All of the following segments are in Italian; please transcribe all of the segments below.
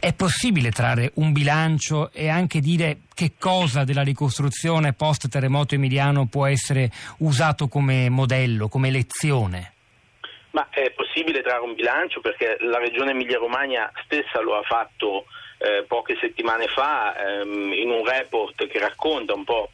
è possibile trarre un bilancio e anche dire che cosa della ricostruzione post terremoto emiliano può essere usato come modello, come lezione? Ma è possibile trarre un bilancio perché la regione Emilia-Romagna stessa lo ha fatto eh, poche settimane fa ehm, in un report che racconta un po'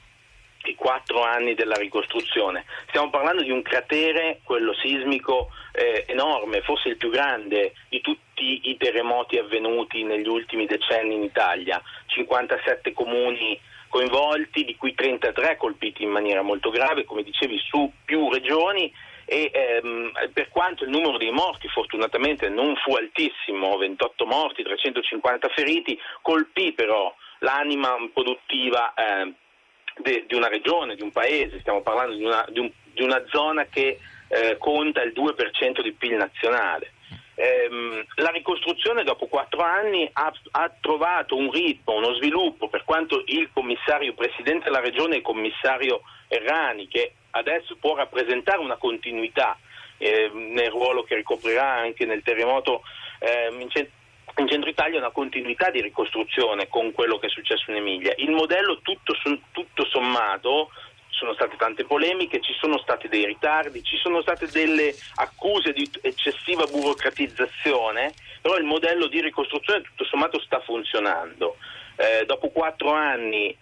i quattro anni della ricostruzione. Stiamo parlando di un cratere, quello sismico, eh, enorme, forse il più grande di tutti i terremoti avvenuti negli ultimi decenni in Italia. 57 comuni coinvolti, di cui 33 colpiti in maniera molto grave, come dicevi, su più regioni e ehm, per quanto il numero dei morti fortunatamente non fu altissimo, 28 morti, 350 feriti, colpì però l'anima produttiva eh, de, di una regione, di un paese, stiamo parlando di una, di un, di una zona che eh, conta il 2% di PIL nazionale. Ehm, la ricostruzione dopo quattro anni ha, ha, trovato un ritmo, uno sviluppo, per quanto il commissario presidente della regione, il commissario Errani, che adesso può rappresentare una continuità eh, nel ruolo che ricoprirà anche nel terremoto eh, in, in centro Italia una continuità di ricostruzione con quello che è successo in Emilia. Il modello tutto, tutto sommato sono state tante polemiche, ci sono stati dei ritardi, ci sono state delle accuse di eccessiva burocratizzazione, però il modello di ricostruzione tutto sommato sta funzionando. Eh, dopo quattro anni eh,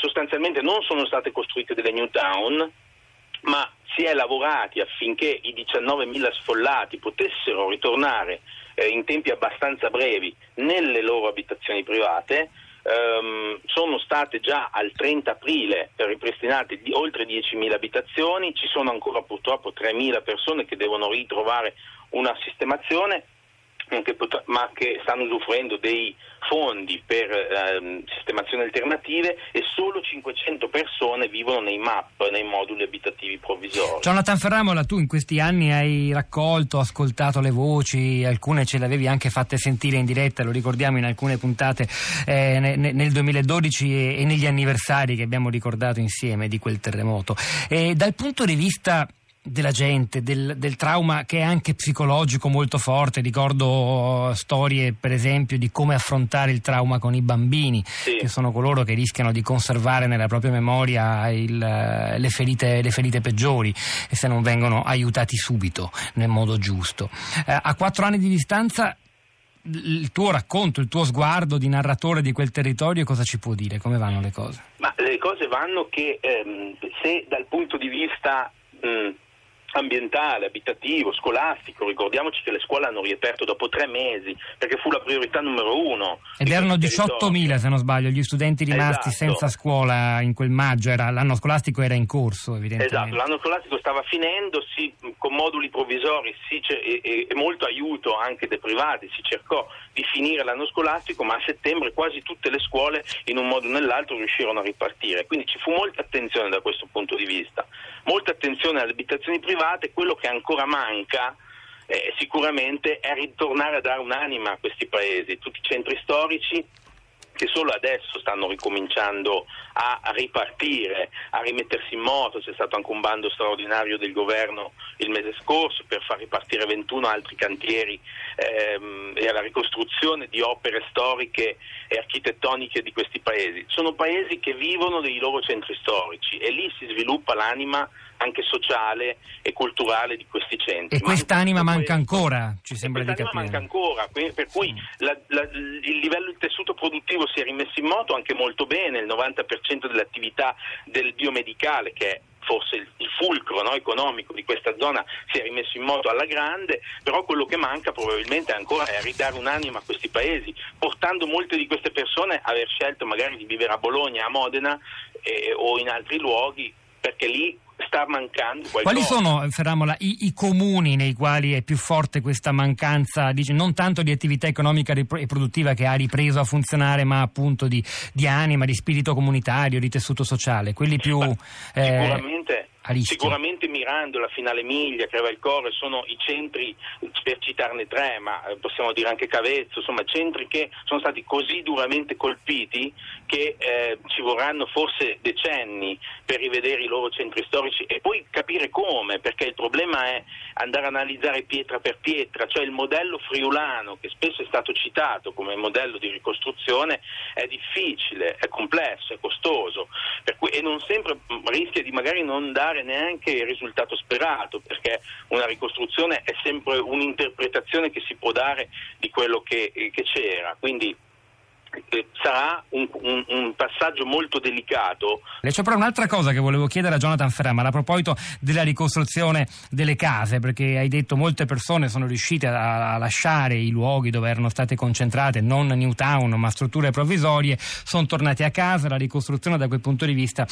sostanzialmente non sono state costruite delle new town, ma si è lavorati affinché i 19.000 sfollati potessero ritornare eh, in tempi abbastanza brevi nelle loro abitazioni private. Um, sono state già al 30 aprile ripristinate di oltre 10.000 abitazioni, ci sono ancora purtroppo 3.000 persone che devono ritrovare una sistemazione che pot- ma che stanno usufruendo dei fondi per ehm, sistemazioni alternative e solo 500 persone vivono nei MAP, nei moduli abitativi provvisori. Jonathan Ferramola, tu in questi anni hai raccolto, ascoltato le voci, alcune ce le avevi anche fatte sentire in diretta, lo ricordiamo in alcune puntate eh, nel 2012 e, e negli anniversari che abbiamo ricordato insieme di quel terremoto. E dal punto di vista della gente, del, del, trauma che è anche psicologico molto forte. Ricordo storie, per esempio, di come affrontare il trauma con i bambini, sì. che sono coloro che rischiano di conservare nella propria memoria il, le, ferite, le, ferite, peggiori e se non vengono aiutati subito nel modo giusto. Eh, a quattro anni di distanza il tuo racconto, il tuo sguardo di narratore di quel territorio cosa ci può dire? Come vanno le cose? Ma le cose vanno che ehm, se dal punto di vista mh, ambientale, abitativo, scolastico. Ricordiamoci che le scuole hanno riaperto dopo tre mesi perché fu la priorità numero uno. Ed erano 18.000 se non sbaglio gli studenti rimasti esatto. senza scuola in quel maggio, era, l'anno scolastico era in corso evidentemente. Esatto, l'anno scolastico stava finendo, sì, con moduli provvisori sì, e, e, e molto aiuto anche dei privati, si cercò di finire l'anno scolastico, ma a settembre quasi tutte le scuole in un modo o nell'altro riuscirono a ripartire. Quindi ci fu molta attenzione da questo punto di vista, molta attenzione alle abitazioni private private, quello che ancora manca eh, sicuramente è ritornare a dare un'anima a questi paesi, tutti i centri storici che solo adesso stanno ricominciando a ripartire, a rimettersi in moto. C'è stato anche un bando straordinario del governo il mese scorso per far ripartire 21 altri cantieri ehm, e alla ricostruzione di opere storiche e architettoniche di questi paesi. Sono paesi che vivono dei loro centri storici e lì si sviluppa l'anima anche sociale e culturale di questi centri. E quest'anima manca ancora, ci sembra di capire. manca ancora, per cui mm. la, la, il livello del tessuto produttivo si è rimesso in moto anche molto bene, il 90% dell'attività del biomedicale che è forse il, il fulcro no, economico di questa zona si è rimesso in moto alla grande, però quello che manca probabilmente ancora è ridare un'anima a questi paesi, portando molte di queste persone a aver scelto magari di vivere a Bologna, a Modena eh, o in altri luoghi, perché lì sta mancando qualcosa. Quali sono, Ferramola, i, i, comuni nei quali è più forte questa mancanza, dice, non tanto di attività economica e produttiva che ha ripreso a funzionare, ma appunto di, di anima, di spirito comunitario, di tessuto sociale? Quelli più... Eh... Sicuramente sicuramente Mirandola, Finale Miglia, Crevalcore sono i centri, per citarne tre, ma eh, possiamo dire anche Cavezzo, insomma centri che sono stati così duramente colpiti che eh, ci vorranno forse decenni per rivedere i loro centri storici e poi capire come, perché il problema è andare a analizzare pietra per pietra, cioè il modello friulano che spesso è stato citato come modello di ricostruzione è difficile, è complesso, è costoso cui, e non sempre mm, rischia di magari non dare neanche il risultato sperato, perché una ricostruzione è sempre un'interpretazione che si può dare di quello che, che c'era. Quindi eh, sarà un, un, un, passaggio molto delicato. C'è però un'altra cosa che volevo chiedere a Jonathan Ferrama a proposito della ricostruzione delle case, perché hai detto molte persone sono riuscite a, a lasciare i luoghi dove erano state concentrate, non Newtown ma strutture provvisorie, sono tornati a casa, la ricostruzione da quel punto di vista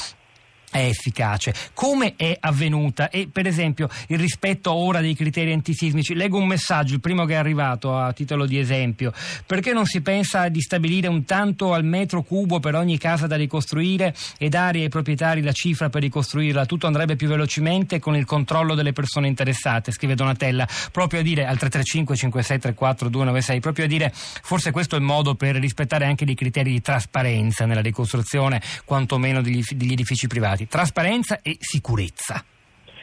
è efficace. Come è avvenuta? E per esempio il rispetto ora dei criteri antisismici. Leggo un messaggio, il primo che è arrivato a titolo di esempio. Perché non si pensa di stabilire un tanto al metro cubo per ogni casa da ricostruire e dare ai proprietari la cifra per ricostruirla? Tutto andrebbe più velocemente con il controllo delle persone interessate, scrive Donatella. Proprio a dire al 335 5634 296, proprio a dire forse questo è il modo per rispettare anche dei criteri di trasparenza nella ricostruzione, quantomeno degli, degli edifici privati stati trasparenza e sicurezza.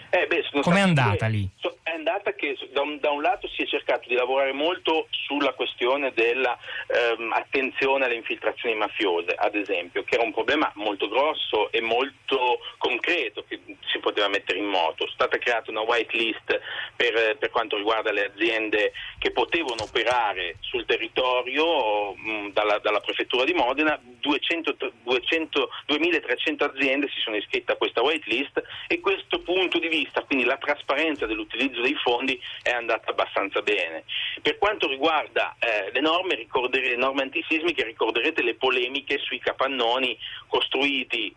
Eh Com'è andata lì? So, andata che da un, da un, lato si è cercato di lavorare molto sulla questione dell'attenzione ehm, alle infiltrazioni mafiose, ad esempio, che era un problema molto grosso e molto concreto che si poteva mettere in moto. È stata creata una white list per, per quanto riguarda le aziende che potevano operare sul territorio mh, dalla, dalla, prefettura di Modena, 200, 200, 2300 aziende si sono iscritte a questa white list e questo punto di vista, quindi la trasparenza dell'utilizzo dei fondi è andata abbastanza bene. Per quanto riguarda eh, le, norme, le norme antisismiche, ricorderete le polemiche sui capannoni costruiti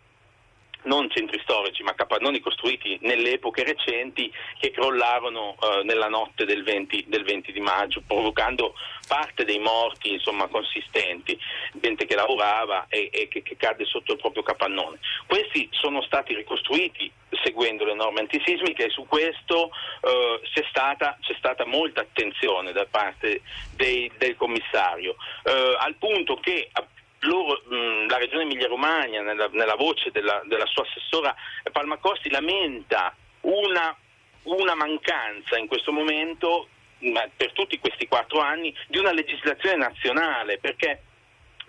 non centri storici ma capannoni costruiti nelle epoche recenti che crollarono eh, nella notte del 20, del 20, di maggio provocando parte dei morti insomma, consistenti, gente che lavorava e, e che, che, cadde sotto il proprio capannone. Questi sono stati ricostruiti seguendo le norme antisismiche e su questo eh, c'è, stata, c'è, stata, molta attenzione da parte dei, del commissario, eh, al punto che loro, mh, la regione Emilia-Romagna, nella, nella voce della, della, sua assessora Palmacosti, lamenta una, una mancanza in questo momento, per tutti questi quattro anni, di una legislazione nazionale, perché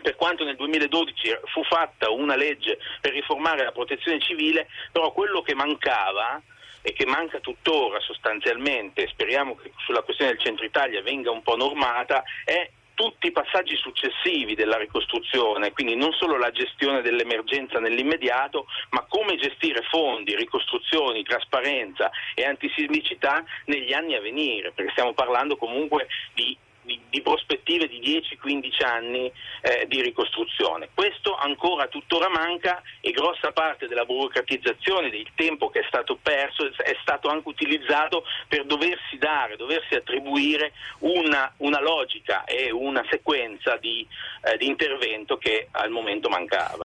per quanto nel 2012 fu fatta una legge per riformare la protezione civile, però quello che mancava e che manca tuttora sostanzialmente, speriamo che sulla questione del centro Italia venga un po' normata, è tutti i passaggi successivi della ricostruzione, quindi non solo la gestione dell'emergenza nell'immediato, ma come gestire fondi, ricostruzioni, trasparenza e antisismicità negli anni a venire, perché stiamo parlando comunque di di, di, prospettive di 10-15 anni eh, di ricostruzione. Questo ancora tuttora manca e grossa parte della burocratizzazione, del tempo che è stato perso, è stato anche utilizzato per doversi dare, doversi attribuire una, una logica e una sequenza di, eh, di intervento che al momento mancava.